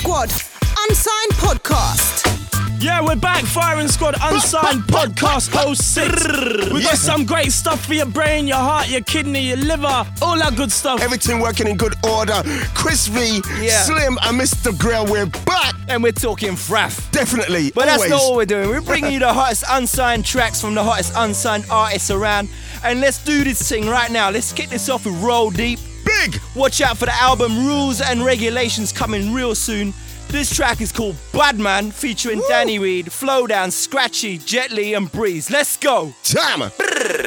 Squad, Unsigned Podcast. Yeah, we're back. Firing Squad Unsigned Podcast 06. We got some great stuff for your brain, your heart, your kidney, your liver, all that good stuff. Everything working in good order. Chris V, Yeah. Slim, and Mr. Grill, we're back. and we're talking fraff. Definitely. But that's not all we're doing. We're bringing you the hottest unsigned tracks from the hottest unsigned artists around. And let's do this thing right now. Let's kick this off with Roll Deep. Big. Watch out for the album Rules and Regulations coming real soon. This track is called Badman, featuring Danny Weed, Flowdan, Scratchy, Jet Le, and Breeze. Let's go. Time.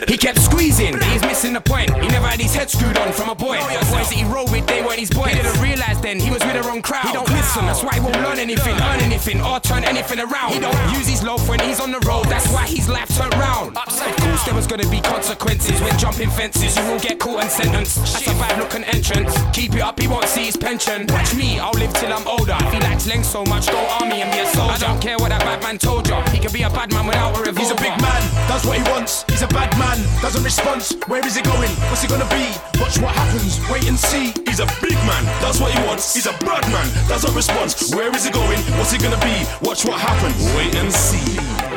He kept squeezing, but he's missing the point. He never had his head screwed on from a boy. The boys that he rolled with, they weren't his boys. He didn't realise then he was with the wrong crowd. He don't listen, that's why he won't learn anything, earn anything, or turn anything around. He don't use his loaf when he's on the road, that's why his life turned round. Of there was gonna be consequences when jumping fences. You will get caught and sentenced. That's a five looking entrance. Keep it up, he won't see his pension. Watch me, I'll live till I'm older. If he likes length so much, go army and be a soldier. I don't care what that bad man told you. He can be a bad man without a revolver. He's a big man, does what he wants. He's a bad man, doesn't respond. Where is he going? What's he gonna be? Watch what happens, wait and see. He's a big man, that's what he wants. He's a bad man, doesn't respond. Where is he going? What's he gonna be? Watch what happens. Wait and see.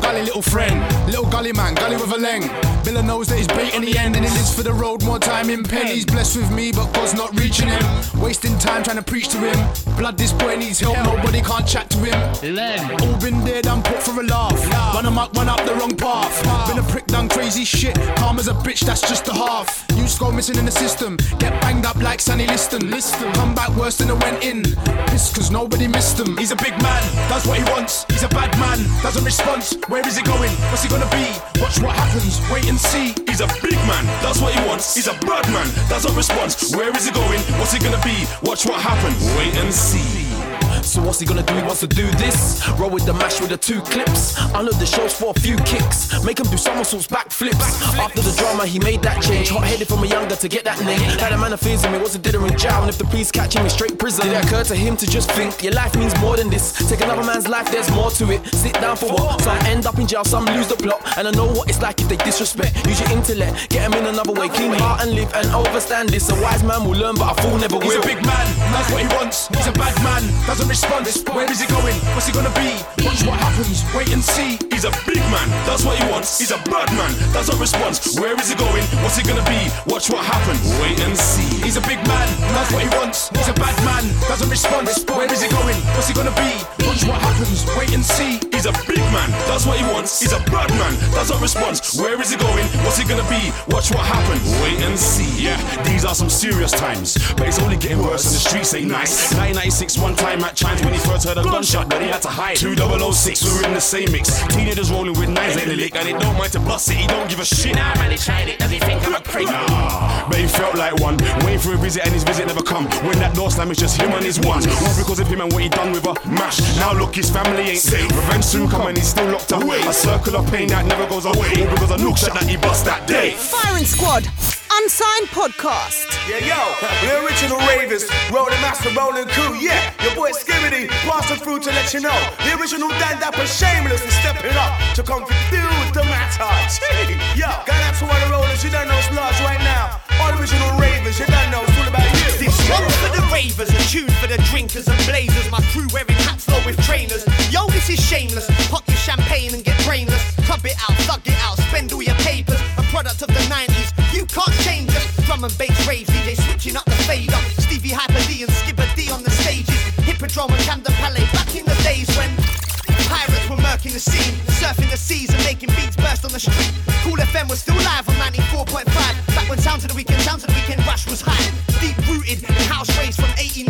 Gully little friend, little gully man, gully with a leng. Billa knows that he's bait in the end, and he lives for the road more time in pen. He's blessed with me, but God's not reaching him. Wasting time trying to preach to him. Blood, this boy needs help, nobody can't chat to him. All been there, done put for a laugh. Run him up, run up the wrong path. Been a prick, done crazy shit. Calm as a bitch, that's just the half. You go missing in the system, get banged up like Sonny Liston. Listen, come back worse than it went in. Pissed cause nobody missed him. He's a big man, does what he wants. He's a bad man, doesn't respond. Where is he going? What's he gonna be? Watch what happens, wait and see. He's a big man, that's what he wants. He's a bad man, doesn't respond. Where is he going? What's he gonna be? Watch what happens. Wait and see. So what's he gonna do? He wants to do this. Roll with the mash with the two clips. Unload the shows for a few kicks. Make him do somersaults, backflips. After the drama, he made that change. Hot headed from a younger to get that name. Had a man of fears him, it was a dinner in jail. And if the police catch him in straight prison, did it occur to him to just think your life means more than this? Take another man's life, there's more to it. Sit down for what? Some end up in jail, some lose the plot. And I know what it's like if they disrespect. Use your intellect, get him in another way. Clean heart and live and overstand this. A wise man will learn, but a fool never will. He's a big man, that's what he wants. He's a bad man, doesn't respond. Where is he going? What's he gonna be? Watch what happens, wait and see. He's a big man, that's what he wants. He's a bad man, doesn't respond. Where is he going? What's he gonna be? Watch what happens. Wait and see. He's a big man, That's what he wants. He's a bad man, doesn't respond. Where is he going? What's he gonna be? Watch what happens, wait and see. He's a big man, that's what he wants. He's a bad man, doesn't respond. Where is he going? What's he gonna be? Watch what happens. Wait and see. Yeah, these are some serious times, but it's only getting worse and the streets ain't nice. 1996, one time at Chimes when he first heard a gunshot, but he had to hide. 2006, we were in the same mix. Teenagers rolling with knives ain't the lick, and they don't mind to bust it. He don't give a shit. Nah, man, he tried it. Does he think I'm a crazy? But he felt like one, waiting for a visit and his visit never come. When that door slam, it's just him and his one. All because of him and what he done with her. Mash. Now look, his family ain't safe. Revenge soon come and he's still locked up. A circle of pain that never goes away. All because of look shot that he bust that day. Firing Squad, Unsigned Podcast. Yeah, yo, the original ravers, rolling master, rolling crew, yeah. Your boy Skibadee, passing through to let you know. The original Dan Dapper Shameless is stepping up to come confuse the matter. Gee, Yo, going out to all the rollers, you don't know it's large right now. Original ravers, you don't know it's all about you. This one's for the ravers, a tune for the drinkers and blazers. My crew wearing hats flow with trainers. Yo, this is shameless. Pop your champagne and get brainless. Club it out, thug it out, spend all your papers. A product of the 90s, you can't change us. Drum and bass raves, DJ switching up the fader. Stevie Hyper D and Skibadee on the stages. Hippodrome and Camden Palais back in the days when. Pirates were murking the scene, surfing the seas and making beats burst on the street. Kool FM was still live on 94.5. When sounds of the weekend, sounds of the weekend rush was high. Deep rooted in house race from 89.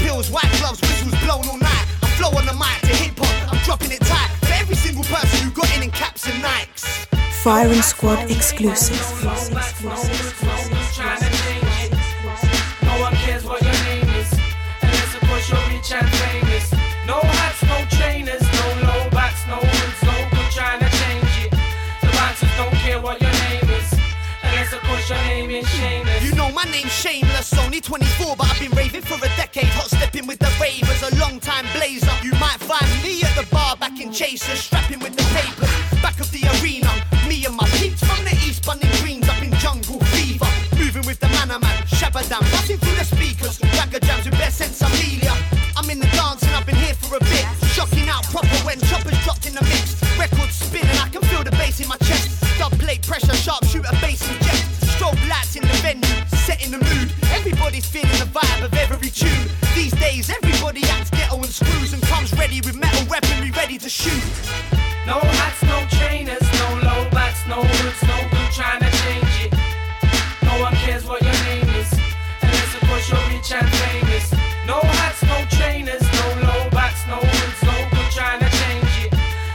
Pills, white gloves, whistles blown all night. I flow on the mic to hip hop, I'm dropping it tight. For every single person who got in in caps and Nikes. Firing Squad exclusive. No 24, but I've been raving for a decade. Hot stepping with the ravers, a long time blazer. You might find me at the bar back in Chaser, strapping with the papers. Back of the arena, me and my peeps from the east, bunning greens up in jungle fever. Moving with the man man, Shabba busting through the speakers. Ragga jams with best sense Amelia. I'm to shoot. No hats, no trainers, no low backs, no hoods, no good trying to change it. No one cares what your name is, unless of course you're rich and famous. No hats, no trainers, no low backs, no hoods, no good trying to change it.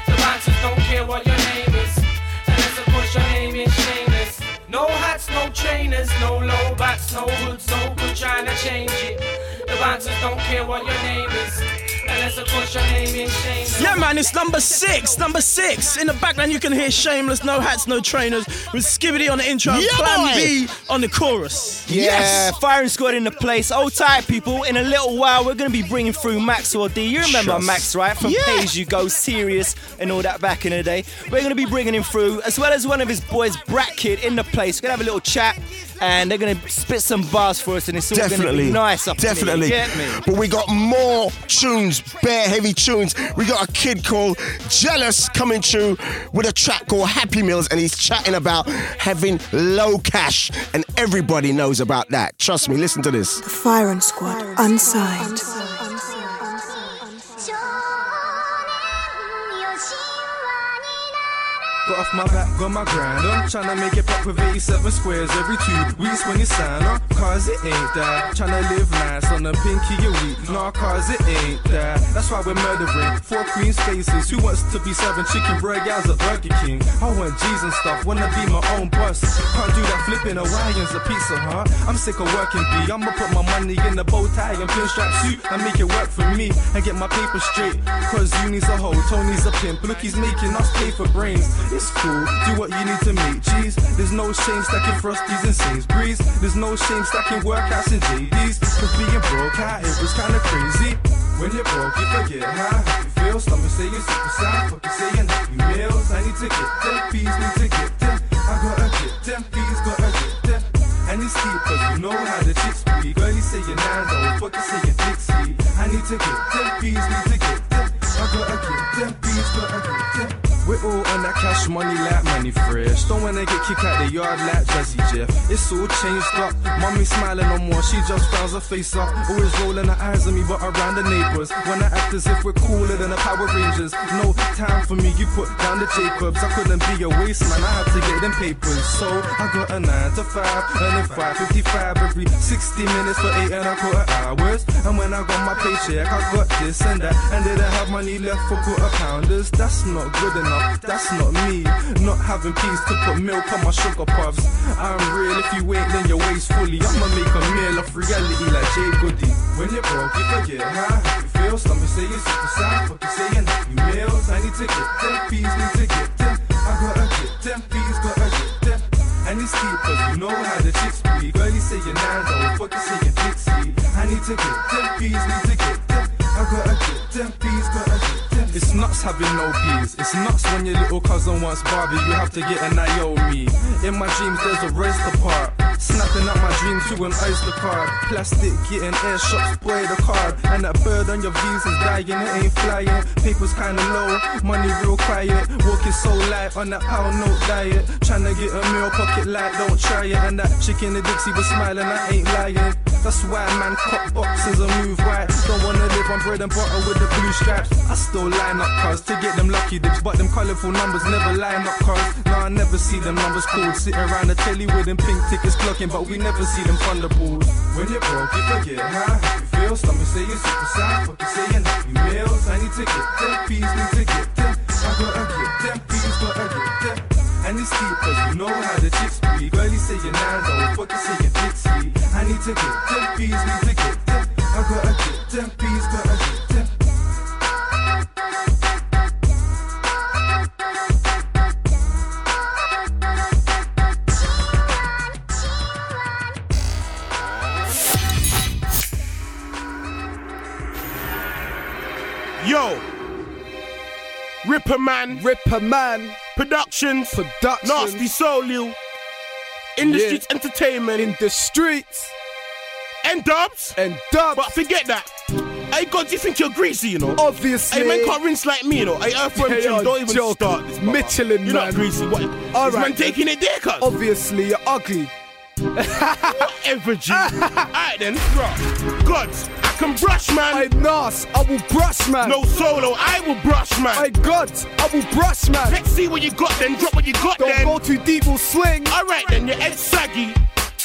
The bouncers don't care what your name is, unless of course your name is shameless. No hats, no trainers, no low backs, no hoods, no good trying to change it. The bouncers don't care what your name is, unless of course your name is shameless. Yeah, man, it's number six. Number six. In the background, you can hear Shameless, No Hats, No Trainers, with Skibadee on the intro, and Yeah, Plan boy. B on the chorus. Yeah, firing squad in the place. Hold tight, people. In a little while, we're going to be bringing through Maxwell D. You remember Trust. Max, right? From Yeah. Pay You Go, Serious, and all that back in the day. We're going to be bringing him through, as well as one of his boys, Brat Kid, in the place. We're going to have a little chat, and they're going to spit some bars for us, and it's all going to Definitely. be nice up in here, Definitely. you Get me? But we got more tunes, bare heavy tunes. We got a kid called Jealous coming through with a track called Happy Meals, and he's chatting about having low cash, and everybody knows about that. Trust me, listen to this. The Firing Squad, unsigned. Got off my back, got my grind on. Tryna make it back with 87 squares every two weeks when you sign on. Cause it ain't that. Tryna live nice on the pinky a week. Nah, cause it ain't that. That's why we're murdering. Four queens faces. Who wants to be serving chicken burgers at Burger King? I want G's and stuff. Wanna be my own boss. Can't do that flipping Hawaiians a pizza, huh? I'm sick of working B. I'ma put my money in a bow tie and pinstripe suit and make it work for me and get my paper straight. Cause uni's a hoe, Tony's a pimp. Look, he's making us pay for brains. It's cool, do what you need to make cheese. There's no shame stacking Frosties and Sainsbury's. There's no shame stacking workouts and JD's. Cause being broke out, it was kinda crazy. When you're broke, you forget how you feel. Stomach say you're super sad, fucking saying happy meals. I need to get them peas, need to get them. I gotta get them peas, gotta get them. And it's deep, cause you know how the chicks be. Girl, you say you're Nando, fucking say you're Dixie. I need to get them peas, need to get them. I gotta get them peas, gotta get them. We're all on that cash money like money fresh. Don't wanna get kicked out the yard like Jazzy Jeff. It's all changed up. Mommy smiling no more, she just frowns her face up. Always rolling her eyes at me, but around the neighbors. Wanna act as if we're cooler than the Power Rangers. No time for me, you put down the Jacobs. I couldn't be a waste man, I had to get them papers. So I got a 9 to 5, earning 555 every 60 minutes for 8 and a quarter hours. And when I got my paycheck, I got this and that. And didn't have money left for quarter pounders. That's not good enough, that's not me. Not having peas to put milk on my sugar puffs. I'm real, if you ain't, then your waist fully. I'ma make a meal of reality like Jade Goody. When you're broke, you forget how you feel. Stomach say you're super sad, fucking saying happy meals. I need to get them peas, need to get them. I gotta get them peas, gotta get them. And deep, cause you know how the chicks be. Girl, you say you're Nando, fucking say you're Dixie. I need to get them peas, need to get them. I gotta get them peas, gotta get them. It's nuts having no peas. It's nuts when your little cousin wants Barbie, you have to get an Naomi. In my dreams, there's a Razor part. Snapping up my dreams to an Oyster card. Plastic getting air shots, spray the card. And that bird on your visa's dying, it ain't flying. Paper's kinda low, money real quiet. Walking so light on that pound note diet. Tryna get a meal, pocket light, don't try it. And that chick in the Dixie was smiling, I ain't lying. That's why man cop boxes and move right. Don't wanna live on bread and butter with the blue stripes. I still line up cars to get them lucky dips, but them colourful numbers never line up cars. Nah, I never see them numbers called. Sitting around the telly with them pink tickets clocking, but we never see them thunderballs. When you're broke, you forget how you feel. Stomach say you're super sad, fucking saying happy meals. I need to get them peas, need to get them. I gotta get them peas, gotta get them. And it's deep, cause you know how the chicks be. Girl, you say you're Nando, fucking say you're Dixie. I need to get them peas, need to get them. I gotta get them peas, gotta get them. Yo, Ripper Man, Ripper Man, Productions, Productions, Nasty Soul You, In the Yeah. Streets Entertainment, in the streets, and Dubs, and dubs. but forget that. Hey, God, you think you're greasy, you know? Obviously. Hey, man can't rinse like me, you know. Hey, Hey, Jim, don't even joke. start this. brother. Michelin, You're man. not greasy. What? All Is right, man taking it there, cuz? Obviously, you're ugly. Whatever, G. Alright then, bro. God, I can brush, man. Hey, Nas, I will brush, man. No solo, I will brush, man. I God, I will brush, man. Let's see what you got then. Drop what you got Don't then. go too deep, we'll swing. Alright then, your head's saggy.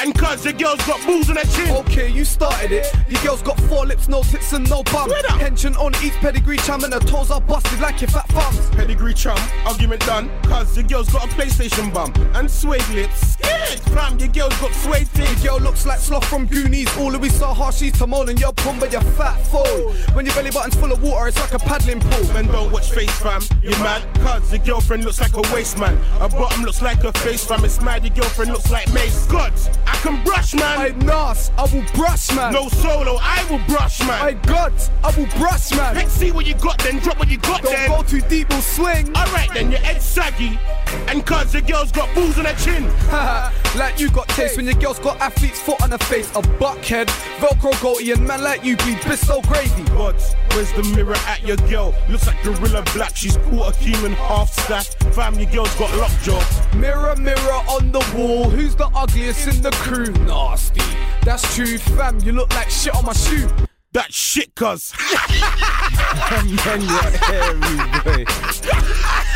And cuz the girl's got balls on her chin. Okay, you started it. Your girl's got four lips, no tits, and no bum. Pension on each pedigree chum, and her toes are busted like your fat thumbs. Pedigree chum, argument done. Cuz the girl's got a PlayStation bum. And suede lips. Scared, fam, your girl's got suede things. Your girl looks like Sloth from Goonies. All of we saw how she's Timon and your pum, but you're fat fool. When your belly button's full of water, it's like a paddling pool. Man, don't watch face, fam. You mad? Cuz your girlfriend looks like a waste man. Her bottom looks like a face, fam. It's mad, your girlfriend looks like Mace. God, I can brush, man. Hey, Nas, I will brush, man. No solo, I will brush, man. Hey, God, I will brush, man. Let's see what you got then. Drop what you got Don't then. go too deep, we'll swing. Alright then, your head's saggy. And cuz the girl's got balls on her chin. like you got taste when your girl's got athlete's foot on her face. A buckhead, Velcro goatee, and man like you bleed so gravy. God, where's the mirror at your girl? Looks like Gorilla Black, she's quarter human, half staff. Fam, your girl's got lockjaw. Mirror, mirror on the wall, who's the ugliest in the crew? Nasty. That's true, fam, you look like shit on my shoe. That shit, cuz. Man, you're hairy, boy.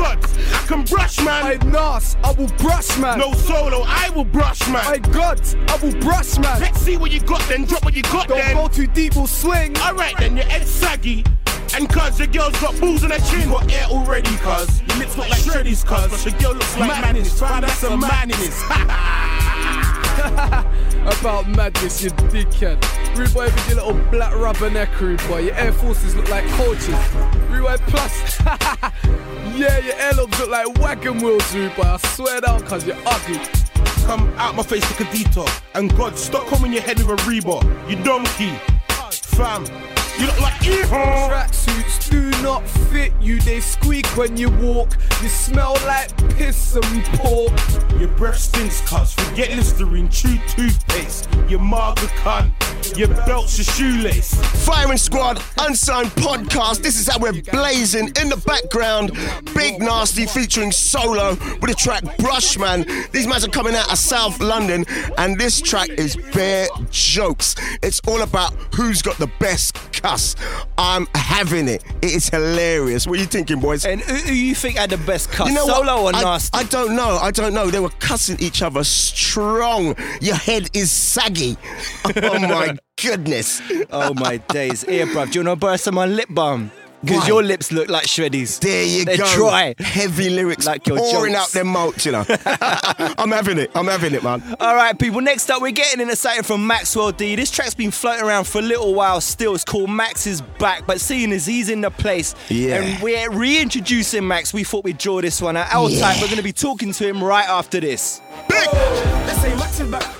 God, I can brush, man. Hey, Nas, I will brush, man. No solo, I will brush, man. Hey, God, I will brush, man. Let's see what you got then. Drop what you got Don't then. go too deep, we'll swing. Alright then, your head's saggy. And cuz the girl's got balls on her chin. You got air already, cuz. Your lips look like shreddies, cuz. But the girl looks like madness. Fam, that's a madness. About madness, you dickhead. Rude boy with your little black rubberneck, rude boy. Your Air Forces look like coaches. Rude boy plus. yeah, your airlobes look like wagon wheels, rude boy. I swear down, cuz you're ugly. Come out my face like a detour. And God, stop coming your head with a Reebok. You donkey. Fam, you look like Ehon. Tracksuits do not fit you, they squeak when you walk. You smell like piss and pork. Your breath stinks, cuz. Forget Listerine, chew toothpaste. Your marga cunt. Your belt's your shoelace. Firing Squad Unsigned Podcast. This is how we're blazing in the background. Big Nasty featuring Solo with the track Brushman. These mans are coming out of South London, and this track is bare jokes. It's all about who's got the best cuss. I'm having it. It is hilarious. What are you thinking, boys? And who, who you think had the best cuss? You know Solo what? or I, Nasty? I don't know. I don't know. They were cussing each other strong. Your head is saggy. Oh my goodness. oh my days. Here, bruv, do you want to borrow some of my lip balm? Because your lips look like shreddies. There you They're go. dry. Heavy lyrics Like your pouring jokes. out them moats, you know. I'm having it. I'm having it, man. All right, people. Next up, we're getting into something from Maxwell D. This track's been floating around for a little while still. It's called Max is Back, but seeing as he's in the place Yeah. and we're reintroducing Max, we thought we'd draw this one out. Our Yeah. time, we're going to be talking to him right after this. They say Max is back.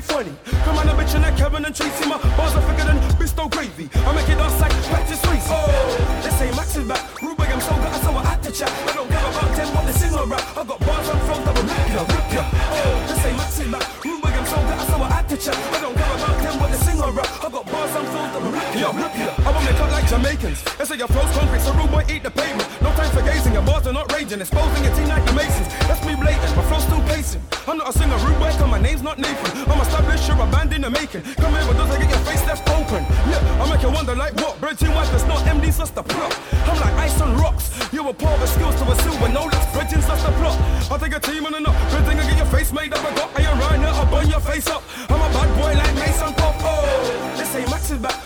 Ain't funny. Come on, a bitch and like Kevin and Tracy. My bars are thicker than Bisto gravy. I make it dance like practice race. Oh, they say Max is back. Rubik, I'm so good, I so I had to chat. I don't care about them, what they sing or rap. I got bars and flows that will rip ya, rip ya. Oh, say Max is back. Rubik, I'm so good, I so I had to chat. I don't care about them, what they sing or rap. I got bars and flows that will rip ya, rip ya. I want me cut like Jamaicans. They say your flow's concrete, so rude boy eat the pavement. No time for gazing, your bars are not raging. Exposing your team like the Masons. That's me blatant, my flow's still pacing. I'm not a singer, rude boy, cause my name's not Nathan. I'm established, you're a band in the making. Come here, but I get your face left open? Yeah, I make you wonder like what? Bread team wife, that's not MD's just the plot. I'm like ice on rocks. You a poor with skills to a silver, no less. Bread's just the plot. I'll take a team and a. Bread thing, I get your face made up. I got right now, I'll burn your face up. I'm a bad boy like Mason Pop. Oh, they say Max is back.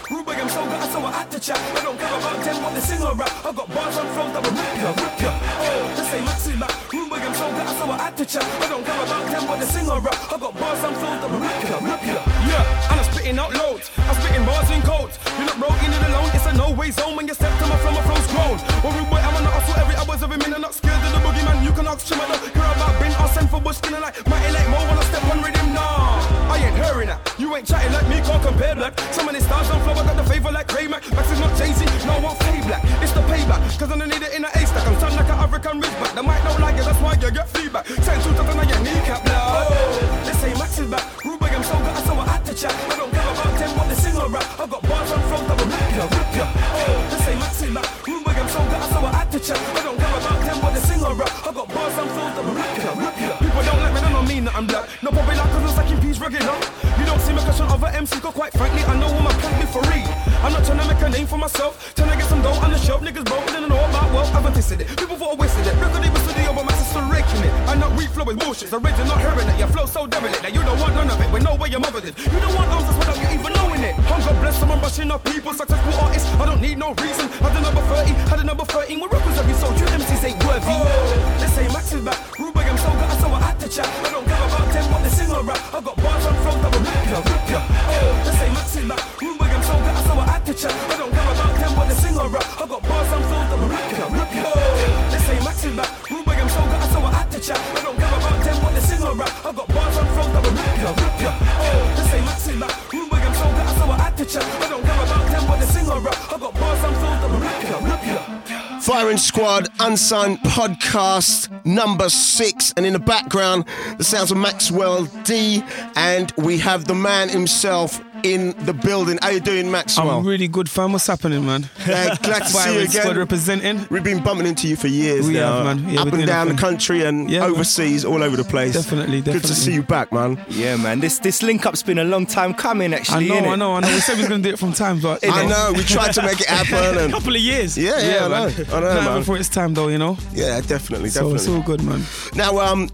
I'm so good, so I had to chat. I don't care about them, what they sing or rap. I got bars and flows that will rip ya, rip ya. Oh, they say Max is back. Rubik, I'm so good, so I had to chat. I don't care about them, what they sing or rap. I got bars and flows that will rip ya, rip ya. Yeah, and I'm spitting out loads. I'm spitting bars in codes. You're not rolling it alone, it's a no way zone when you step to my flow, my flow's grown. Well, rude boy, I'm on the hustle every hours of I'm not scared of the boogeyman. You can ask him, I don't care about bin or send for bush skinning like mighty like more when I step on rhythm. You ain't chatting like me, can't compare black. Of the stars on flow, I got the favor like Ray. Max is not Jay-Z, no, I won't fade black. It's the payback, cause I don't need it in a A stack. I'm sound like an African Ridgeback. They might not like it, that's why you get feedback. Send two to on cause quite frankly, I know my plank me for real. I'm not trying to make a name for myself, trying to get some dough on the shelf. Niggas broke, don't know about wealth. I've tasted it. People thought I wasted it. Record even studio, but my sister raking it. I not weak flow with bullshit. The rage not hearing it. Your flow so derelict that you don't want none of it. With no way your mother did. You don't want answers without you even knowing it. Hunger bless someone rushing up people, successful artists. I don't need no reason. Had the number 30, Squad Unsigned Podcast number six. And in the background, the sounds of Maxwell D. And we have the man himself in the building. How you doing, Maxwell? I'm really good, fam. What's happening, man? Yeah, glad to see you again. Squad representing. We've been bumping into you for years We now. have, man. Yeah, Up we're and down the country and Yeah, man. overseas, all over the place. Definitely, definitely. Good to see you back, man. Yeah, man. This this link up's been a long time coming, actually. I know, innit? I know, I know. We said we was gonna do it from time, but I know, we tried to make it happen. a couple of years. Yeah, yeah, I know. man. I know, Time man. before it's time, though, you know. yeah, definitely, definitely. So it's all good, man. Now, um,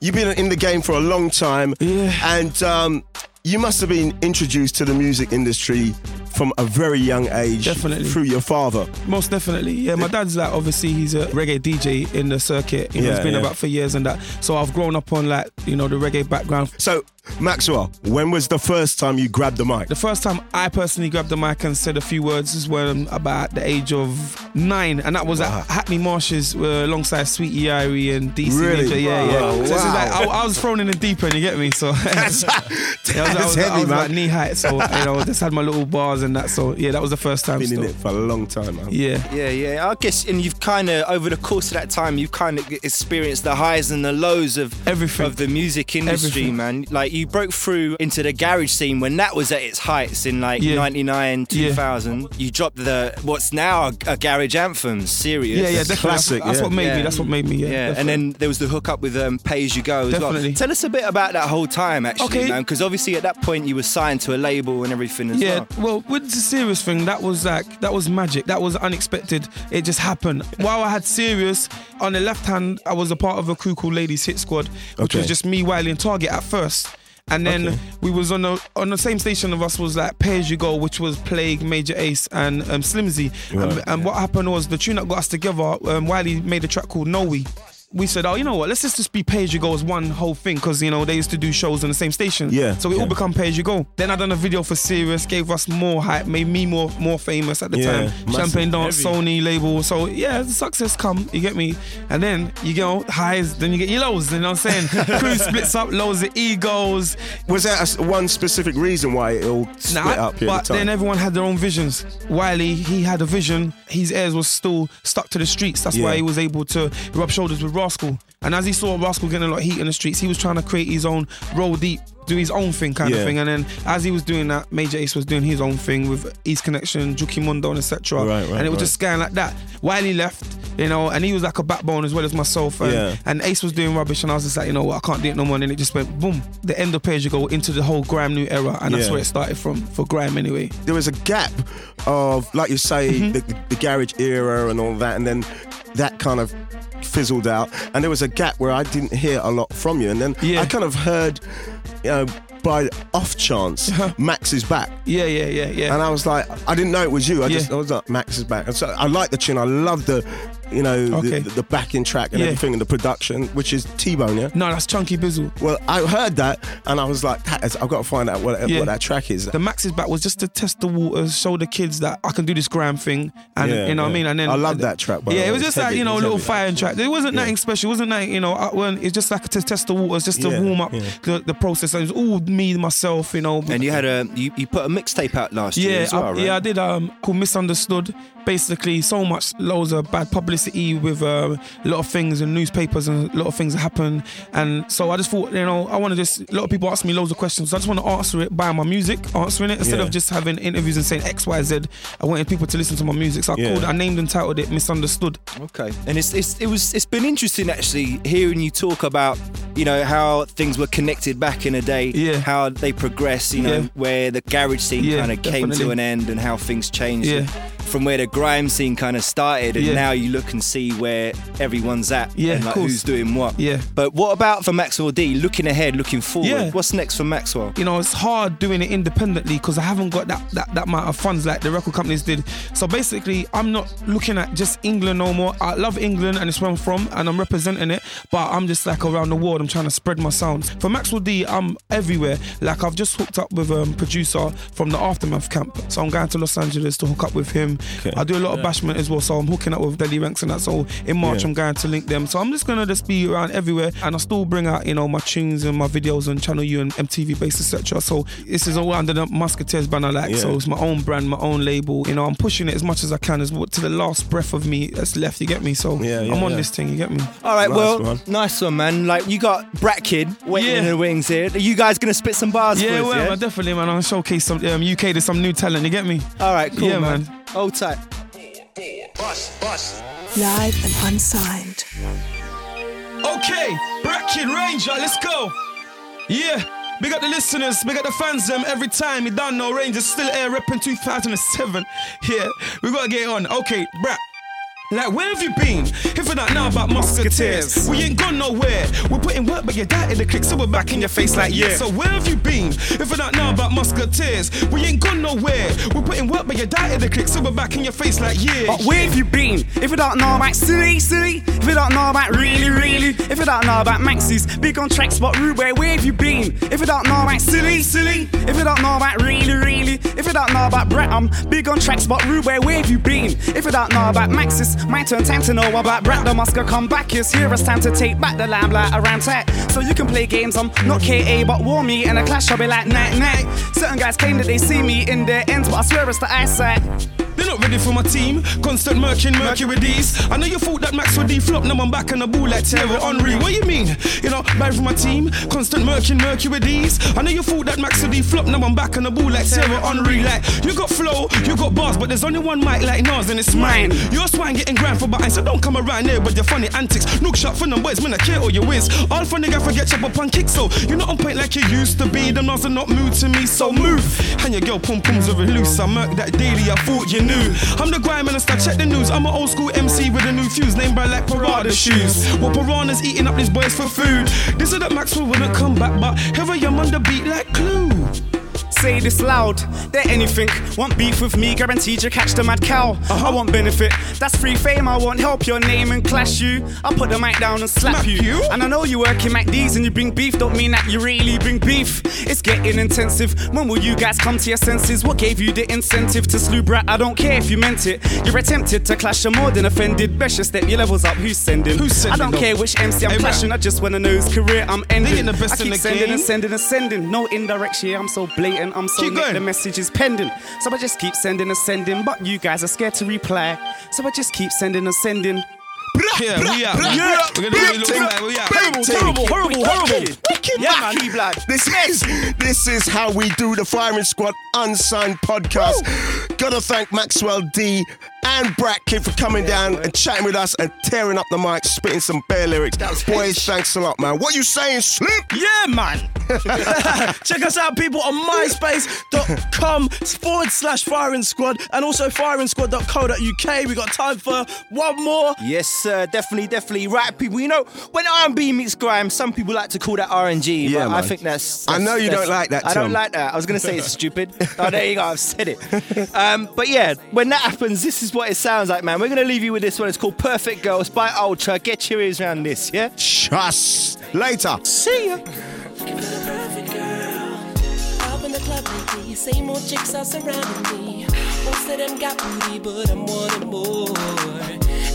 you've been in the game for a long time, Yeah. and um, you must have been introduced to the music industry from a very young age, Definitely. through your father. Most definitely, yeah. My dad's like obviously he's a reggae DJ in the circuit. You know, Yeah, he's been yeah. about for years and that. So I've grown up on like you know the reggae background. So, Maxwell, when was the first time you grabbed the mic? The first time I personally grabbed the mic and said a few words is when I'm about the age of nine, and that was Wow. at Hackney Marshes uh, alongside Sweetie Irie and DC Really? Ninja. Yeah, Wow. yeah. So this Wow. like, I, I was thrown in the deep end. You get me? So That's, Yeah, I was, I that's was, I heavy, was man. like knee height, so you know, just had my little bars and that. So yeah, that was the first time. Been in it for a long time, man. Yeah, Yeah, yeah. I guess, and you've kind of over the course of that time, you've kind of experienced the highs and the lows of Everything. of the music industry, Everything. man. Like you broke through into the garage scene when that was at its heights in like Yeah. '99, Yeah. 2000. You dropped the what's now a, a garage anthem, serious. yeah, yeah. Definitely. classic, That's, that's yeah. what made Yeah. me. That's what made me. Yeah, Yeah, and then there was the hookup with um, Pay As You Go as Definitely. well. Tell us a bit about that whole time, actually, Okay. man. Because obviously at that point you were signed to a label and everything as Yeah, well. well, with the serious thing, that was like that was magic. That was unexpected. It just happened. While I had serious on the left hand, I was a part of a crew called Ladies Hit Squad, which Okay. was just me, Wiley, and Target at first. And then Okay. we was on the on the same station of us was like Pay As You Go, which was Plague, Major Ace, and um, Slimzee. Right, and and what happened was the tune that got us together. Um, Wiley made a track called No We. We said, oh, you know what? Let's just, just be Pay As You Go as one whole thing, because you know they used to do shows on the same station. Yeah, So we all become Pay As You Go. Then I done a video for Serious, gave us more hype, made me more more famous at the Yeah, time. massive. Champagne Dance, Heavy. Sony label. So yeah, the success come. You get me? And then you get highs, then you get your lows. You know what I'm saying? Crew splits up, lows of egos. Was there a s one specific reason why it all split Nah, up here but the then everyone had their own visions. Wiley, he had a vision. His ears was still stuck to the streets. That's Yeah. why he was able to rub shoulders with Rascal. And as he saw Rascal getting a lot of heat in the streets, he was trying to create his own roll deep, do his own thing kind Yeah. of thing. And then as he was doing that, Major Ace was doing his own thing with East Connection, Juki Mundo, and etc. Right, right, and it was right. just going like that. While he left, you know, and he was like a backbone as well as myself. And, Yeah. and Ace was doing rubbish, and I was just like, you know what, I can't do it no more. And then it just went boom. The end of Page you go into the whole grime new era, and that's Yeah. where it started from for grime anyway. there was a gap of, like you say, Mm-hmm. the, the garage era and all that, and then that kind of fizzled out. And there was a gap where I didn't hear a lot from you. And then Yeah. I kind of heard you know, by off chance, Max is back. Yeah, yeah, yeah, yeah. And I was like, I didn't know it was you. I just Yeah. I was like, Max is back. And so I like the tune. I love the, you know, Okay. the, the backing track and Yeah. everything and the production, which is T-Bone, yeah? No, that's Chunky Bizzle. Well, I heard that and I was like, that is, I've got to find out what, Yeah. what that track is. The Max is back was just to test the waters, show the kids that I can do this gram thing, and you know what I mean. And then I love that track, by yeah, way. it was just like you know a little heavy. fire track. It wasn't nothing special. It wasn't nothing you know. I, when it's just like to test the waters, just to warm up the, the process. And it was all me myself, you know. And you had a you, you put a mixtape out last year Yeah, as well, I, right? yeah, I did. Um, called Misunderstood. Basically, so much loads of bad publicity with uh, a lot of things in newspapers and a lot of things that happen. And so I just thought, you know, I want to just. A lot of people ask me loads of questions. So I just want to answer it by my music, answering it instead Yeah. of just having interviews and saying X, Y, Z. I wanted people to listen to my music, so I Yeah. called. I named and titled it Misunderstood. Okay, and it's, it's it was it's been interesting actually hearing you talk about you know how things were connected back in a day, yeah, how they progressed, you know, Yeah. where the garage scene Yeah, kind of came to an end and how things changed. Yeah. From where the grime scene kind of started, and Yeah. now you look and see where everyone's at, Yeah, and like who's doing what. Yeah. But what about for Maxwell D? Looking ahead, looking forward. Yeah. What's next for Maxwell? you know, it's hard doing it independently because I haven't got that, that that amount of funds like the record companies did. So basically, I'm not looking at just England no more. I love England and it's where I'm from and I'm representing it, but I'm just like around the world. I'm trying to spread my sounds. For Maxwell D, I'm everywhere. Like I've just hooked up with a um, producer from the Aftermath camp, so I'm going to Los Angeles to hook up with him. I do a lot of bashment as well, so I'm hooking up with Belly Ranks and that. So in March, Yeah. I'm going to link them. So I'm just gonna just be around everywhere, and I still bring out you know my tunes and my videos on Channel U and MTV Base, etc. So this is all under the Musketeers banner, like so. It's my own brand, my own label. You know, I'm pushing it as much as I can, as what to the last breath of me that's left. You get me? So yeah, I'm on yeah. this thing. You get me? All right, Nice well, one. nice one, man. Like you got Brat Kid waiting Yeah. in the wings here. Are you guys gonna spit some bars Yeah, for us? well, yeah? definitely, man. I'll showcase some um, UK. There's some new talent. You get me? All right, cool, yeah, man. man. Hold tight. Live and unsigned. Okay, Black Kid Ranger, let's go. Yeah, big up the listeners, big up the fans, them every time. You don't know Rangers still air repping 2007. Yeah, we gotta get on. Okay, Brat. Like, where have you been? If we don't know about musketeers, we ain't gone nowhere. We're putting work, but you died in the click, so we're back in your face like, yeah. So, where have you been? If we don't know about musketeers, we ain't gone nowhere. We're putting work, but you died in the click, so we're back in your face like, yeah. But where have you been? If you don't know about silly, silly. If you don't know about really. If you don't know about Maxis, big on tracks, but rude, where, have you been? If you don't know about silly, silly. If you don't know about really, really. If you don't know about Brett, I'm big on tracks, but rude, where, have you been? If you don't know about Maxis, my turn, time to know about Brett. The Musker come back, it's here, it's time to take back the limelight around tech. So you can play games, I'm not KA, but war me in a clash, I'll be like night, night. Certain guys claim that they see me in their ends, but I swear it's the eyesight. They're not ready for my team. Constant murky with these. I know you thought that Max would flop. Now I'm back on the ball like Thierry Henry. What you mean? You know, bad for my team. Constant murking, murky with these. I know you thought that Max would flop. Now I'm back on the ball like Thierry Henry. Like, you got flow, you got bars, but there's only one mic like Nas and it's mine. Your swine getting grand for behind, so don't come around here with your funny antics. Look shot for them boys, man, I care all you whiz. All for nigga forget chop up on kick, so you're not on point like you used to be. Them Nas are not moved to me, so move. And your girl pum pums over loose. I murk that daily, I thought you knew. I'm the grime minister, check the news. I'm an old school MC with a new fuse, named by like Prada shoes. What piranhas eating up these boys for food. This is that Maxwell wouldn't come back, but here I am on the beat like Clue. Say this loud, they're anything. Want beef with me, guaranteed you catch the mad cow. Uh-huh. I want benefit, that's free fame. I won't help your name and clash you. I'll put the mic down and slap you. And I know you work in MacD's and you bring beef, don't mean that you really bring beef. It's getting intensive. When will you guys come to your senses? What gave you the incentive to slew brat? I don't care if you meant it. You're attempted to clash, you're more than offended. Best you step your levels up, who's sending? Who's sending, I don't though? care which MC I'm Hey, clashing, I just wanna know his career I'm ending. the best I in keep the sending game. and sending and sending. No indirect shit, I'm so blatant, I'm so Keep neat, the message is pending. So I just keep sending and sending, but you guys are scared to reply. So I just keep sending and sending. Yeah, we out. Yeah. We're gonna do a little like, we out. Terrible, terrible, horrible, horrible. Yeah, man. blood. This is this is how we do the Firing Squad Unsigned podcast. Gotta thank Maxwell D and Brat Kid for coming down and chatting with us and tearing up the mic, spitting some bare lyrics. Boys, thanks a lot, man. What you saying, Slim? Yeah, man. Check us out, people, on myspace.com forward slash firing squad and also firing firingsquad.co.uk. We got time for one more. Yes, sir. Definitely, definitely. Right, people. You know, when R&B meets grime, some people like to call that RNG. Yeah, but I think that's. I know you don't like that I don't like that. I was going to say it's stupid. Oh, there you go. I've said it. Um, but yeah, when that happens, this is what it sounds like, man. We're going to leave you with this one. It's called Perfect Girls by Ultra. Get your ears around this, yeah? Trust. Later. See ya. Up in the club lately, same old chicks are surrounding me. Most of them got booty, but I'm wanting more.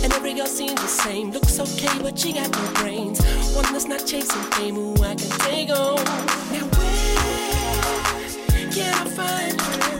And every girl seems the same, looks okay, but she got no brains. One that's not chasing fame, who I can take on. Now where can I find her?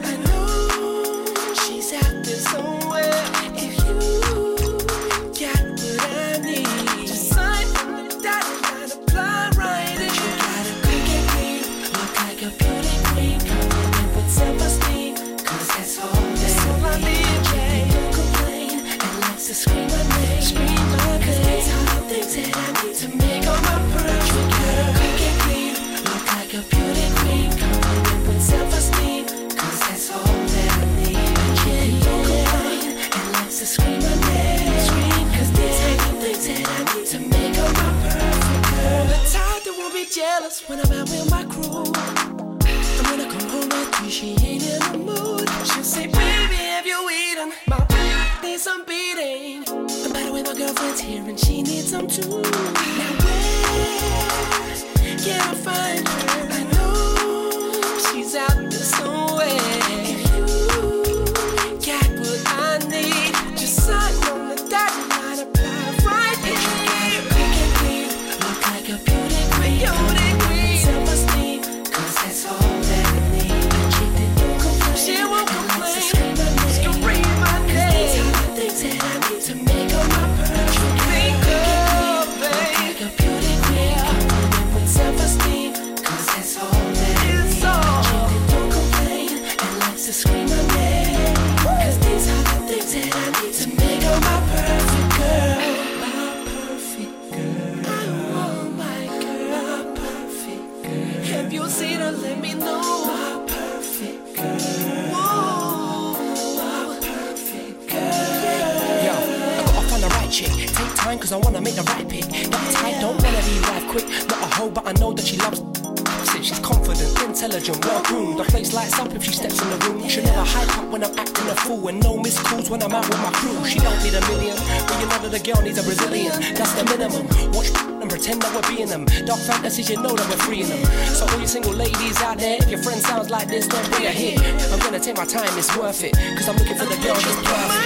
When I'm out with my crew. And when I come home at three, she ain't in the mood. She'll say, baby, have you eaten? My baby needs some beating. I'm better with my girlfriend's here and she needs some too. Now where can I find her? If she steps in the room. She never hype up when I'm acting a fool, and no miss calls when I'm out with my crew. She don't need a million, but you know that the girl needs a Brazilian. That's the minimum. Watch and pretend that we're being them. Dark fantasies, you know that we're freeing them. So all you single ladies out there, if your friend sounds like this, then bring her here. I'm gonna take my time, it's worth it, cause I'm looking for the girl that's perfect.